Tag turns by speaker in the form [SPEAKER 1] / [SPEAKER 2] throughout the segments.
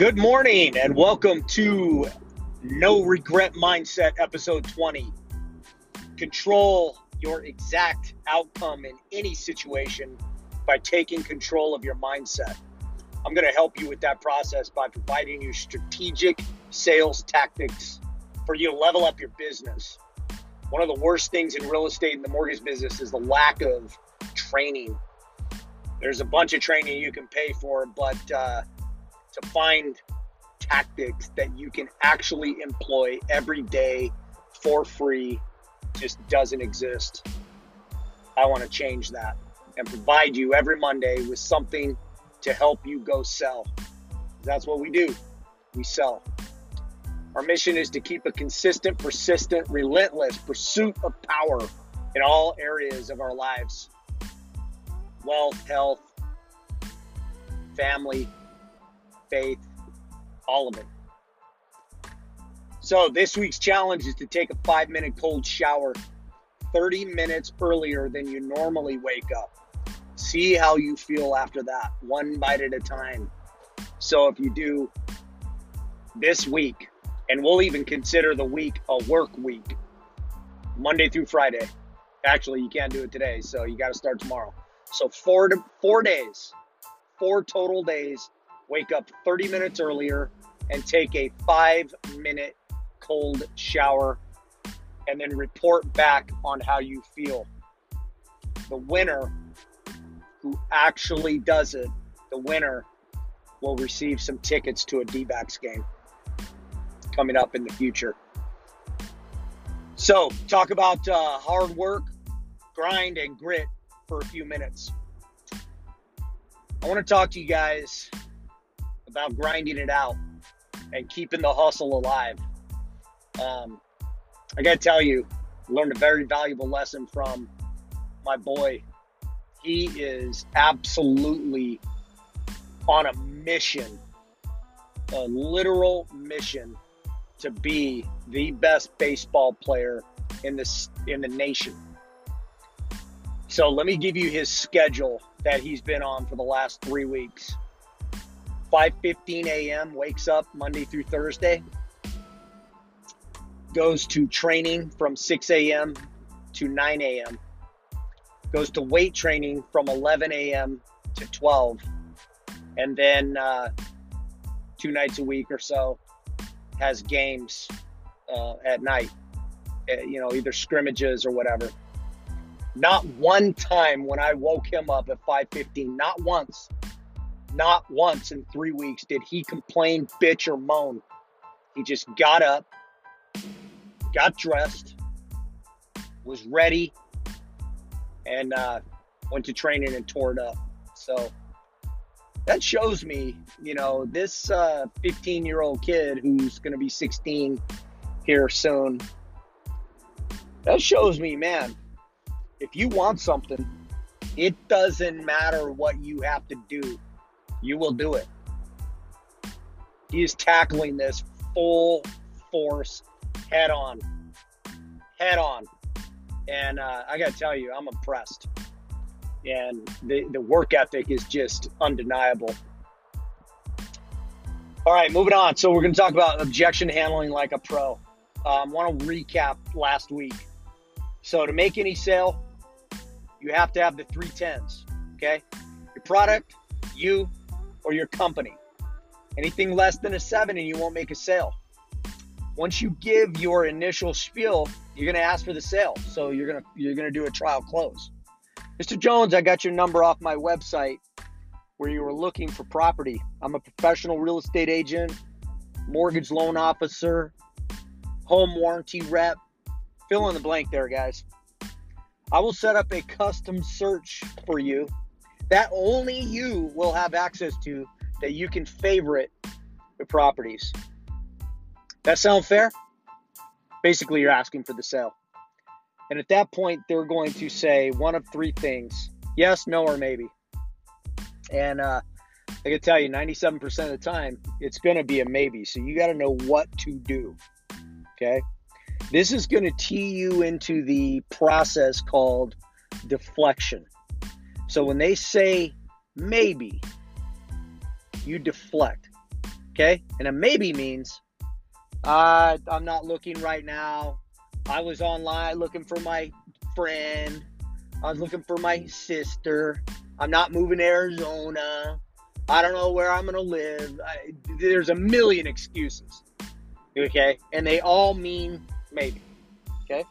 [SPEAKER 1] Good morning and welcome to No Regret Mindset, episode 20. Control your exact outcome in any situation by taking control of your mindset. I'm going to help you with that process by providing you strategic sales tactics for you to level up your business. One of the worst things in real estate and the mortgage business is the lack of training. There's a bunch of training you can pay for, but uh, to find tactics that you can actually employ every day for free just doesn't exist. I want to change that and provide you every Monday with something to help you go sell. That's what we do. We sell. Our mission is to keep a consistent, persistent, relentless pursuit of power in all areas of our lives wealth, health, family, faith, all of it. So, this week's challenge is to take a five minute cold shower 30 minutes earlier than you normally wake up. See how you feel after that, one bite at a time. So, if you do this week, and we'll even consider the week a work week, Monday through Friday. Actually, you can't do it today, so you got to start tomorrow. So, four to four days, four total days. Wake up 30 minutes earlier and take a five minute cold shower and then report back on how you feel. The winner who actually does it, the winner will receive some tickets to a D backs game coming up in the future. So, talk about uh, hard work, grind, and grit for a few minutes. I want to talk to you guys about grinding it out and keeping the hustle alive. Um, I got to tell you, learned a very valuable lesson from my boy. He is absolutely on a mission, a literal mission to be the best baseball player in this in the nation. So let me give you his schedule that he's been on for the last three weeks. 5:15 a.m. wakes up Monday through Thursday. Goes to training from 6 a.m. to 9 a.m. Goes to weight training from 11 a.m. to 12, and then uh, two nights a week or so has games uh, at night. Uh, you know, either scrimmages or whatever. Not one time when I woke him up at 5:15, not once not once in three weeks did he complain, bitch, or moan. He just got up, got dressed, was ready, and uh, went to training and tore it up. So that shows me, you know, this 15 uh, year old kid who's going to be 16 here soon. That shows me, man, if you want something, it doesn't matter what you have to do you will do it. He is tackling this full force, head on, head on. And uh, I got to tell you, I'm impressed. And the, the work ethic is just undeniable. All right, moving on. So we're going to talk about objection handling like a pro. I um, want to recap last week. So to make any sale, you have to have the three tens. Okay, your product, you, or your company. Anything less than a seven and you won't make a sale. Once you give your initial spiel, you're going to ask for the sale. So you're going to you're going to do a trial close. Mr. Jones, I got your number off my website where you were looking for property. I'm a professional real estate agent, mortgage loan officer, home warranty rep. Fill in the blank there, guys. I will set up a custom search for you that only you will have access to that you can favorite the properties. That sound fair? Basically, you're asking for the sale. And at that point, they're going to say one of three things yes, no, or maybe. And uh, I can tell you, 97% of the time, it's going to be a maybe. So you got to know what to do. Okay. This is going to tee you into the process called deflection. So when they say maybe, you deflect. Okay? And a maybe means uh, I'm not looking right now. I was online looking for my friend. I was looking for my sister. I'm not moving to Arizona. I don't know where I'm going to live. I, there's a million excuses. Okay? And they all mean maybe. Okay?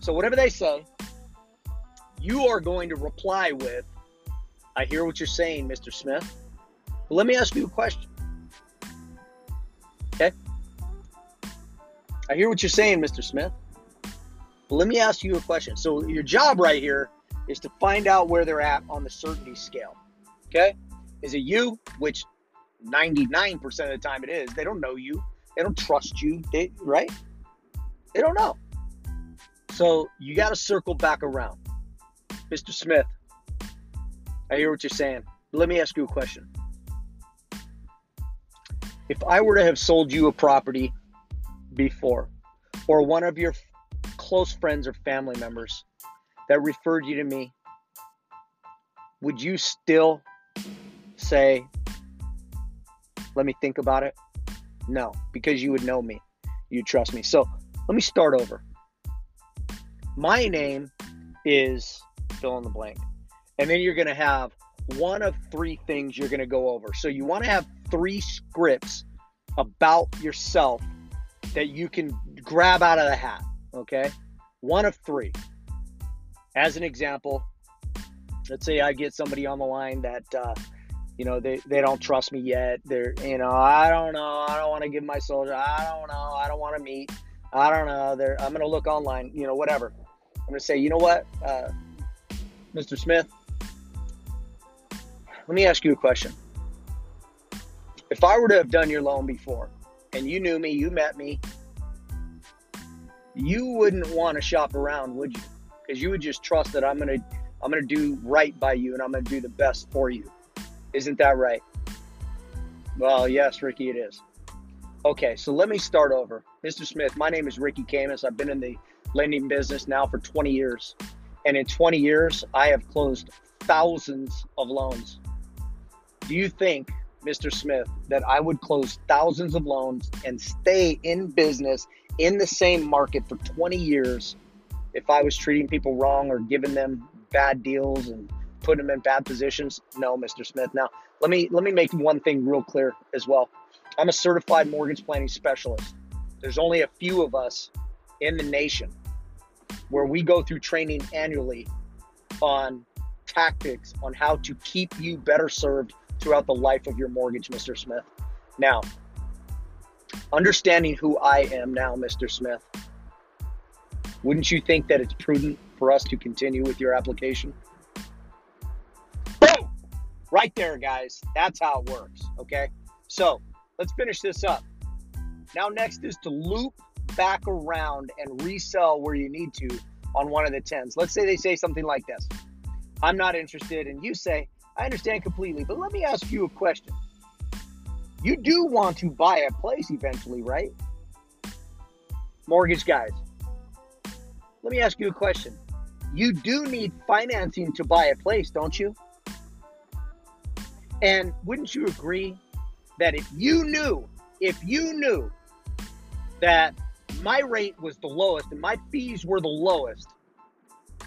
[SPEAKER 1] So, whatever they say, you are going to reply with, I hear what you're saying, Mr. Smith. But let me ask you a question. Okay? I hear what you're saying, Mr. Smith. But let me ask you a question. So, your job right here is to find out where they're at on the certainty scale. Okay? Is it you? Which 99% of the time it is. They don't know you. They don't trust you. They, right? They don't know. So you got to circle back around. Mr. Smith, I hear what you're saying. Let me ask you a question. If I were to have sold you a property before, or one of your close friends or family members that referred you to me, would you still say, let me think about it? No, because you would know me. You trust me. So let me start over. My name is fill in the blank. And then you're going to have one of three things you're going to go over. So you want to have three scripts about yourself that you can grab out of the hat. Okay. One of three. As an example, let's say I get somebody on the line that, uh, you know, they, they don't trust me yet. They're, you know, I don't know. I don't want to give my soldier. I don't know. I don't want to meet. I don't know. They're, I'm going to look online, you know, whatever. I'm going to say, you know what, uh, Mr. Smith, let me ask you a question. If I were to have done your loan before and you knew me, you met me, you wouldn't want to shop around, would you? Because you would just trust that I'm going to I'm going to do right by you and I'm going to do the best for you. Isn't that right? Well, yes, Ricky, it is. Okay, so let me start over. Mr. Smith, my name is Ricky Camus. I've been in the lending business now for 20 years. And in 20 years, I have closed thousands of loans. Do you think, Mr. Smith, that I would close thousands of loans and stay in business in the same market for 20 years if I was treating people wrong or giving them bad deals and putting them in bad positions? No, Mr. Smith. Now, let me let me make one thing real clear as well. I'm a certified mortgage planning specialist. There's only a few of us in the nation where we go through training annually on tactics on how to keep you better served throughout the life of your mortgage, Mr. Smith. Now, understanding who I am now, Mr. Smith, wouldn't you think that it's prudent for us to continue with your application? Boom! Right there, guys. That's how it works. Okay. So let's finish this up. Now, next is to loop back around and resell where you need to on one of the tens. Let's say they say something like this I'm not interested. And you say, I understand completely, but let me ask you a question. You do want to buy a place eventually, right? Mortgage guys, let me ask you a question. You do need financing to buy a place, don't you? And wouldn't you agree that if you knew, if you knew that my rate was the lowest and my fees were the lowest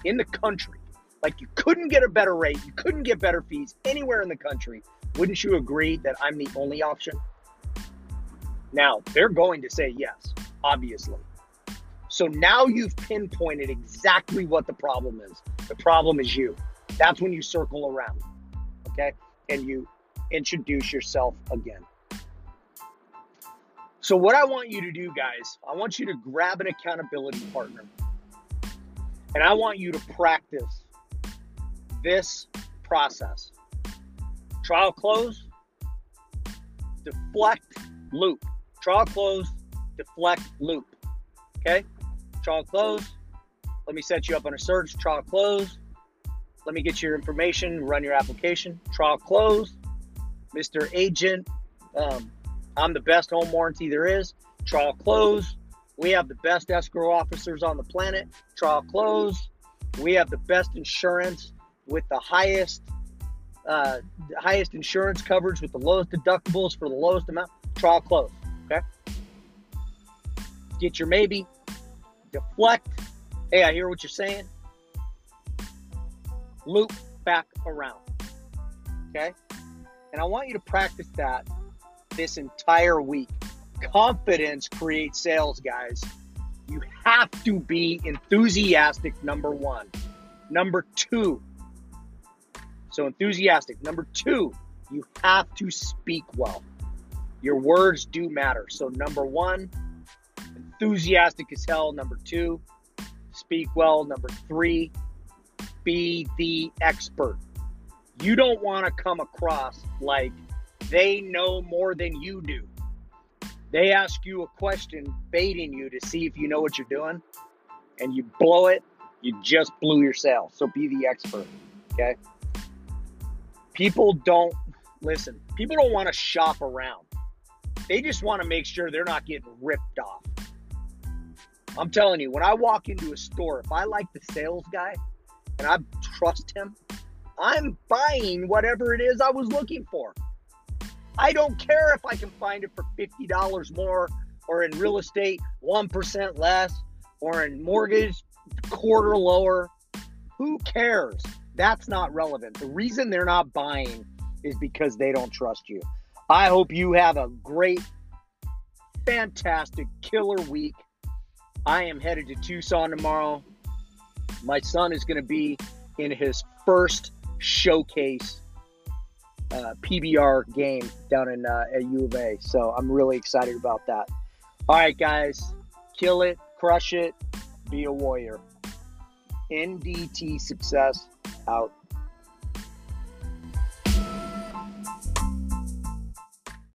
[SPEAKER 1] in the country. Like you couldn't get a better rate, you couldn't get better fees anywhere in the country. Wouldn't you agree that I'm the only option? Now, they're going to say yes, obviously. So now you've pinpointed exactly what the problem is. The problem is you. That's when you circle around, okay? And you introduce yourself again. So, what I want you to do, guys, I want you to grab an accountability partner and I want you to practice this process trial close, deflect, loop. Trial close, deflect, loop. Okay? Trial close. Let me set you up on a search. Trial close. Let me get your information, run your application. Trial close. Mr. Agent, um, I'm the best home warranty there is. Trial close. We have the best escrow officers on the planet. Trial close. We have the best insurance with the highest uh, highest insurance coverage with the lowest deductibles for the lowest amount. trial close. Okay. Get your maybe, deflect. Hey, I hear what you're saying. Loop back around. Okay. And I want you to practice that this entire week. Confidence creates sales, guys. You have to be enthusiastic, number one. Number two, so enthusiastic. Number two, you have to speak well. Your words do matter. So, number one, enthusiastic as hell. Number two, speak well. Number three, be the expert. You don't want to come across like they know more than you do. They ask you a question, baiting you to see if you know what you're doing, and you blow it, you just blew your. So be the expert. Okay. People don't listen, people don't want to shop around. They just want to make sure they're not getting ripped off. I'm telling you, when I walk into a store, if I like the sales guy and I trust him, I'm buying whatever it is I was looking for. I don't care if I can find it for $50 more or in real estate 1% less or in mortgage quarter lower. Who cares? That's not relevant. The reason they're not buying is because they don't trust you. I hope you have a great, fantastic, killer week. I am headed to Tucson tomorrow. My son is going to be in his first showcase uh, PBR game down in uh, at U of A. So I'm really excited about that. All right, guys, kill it, crush it, be a warrior. NDT success out.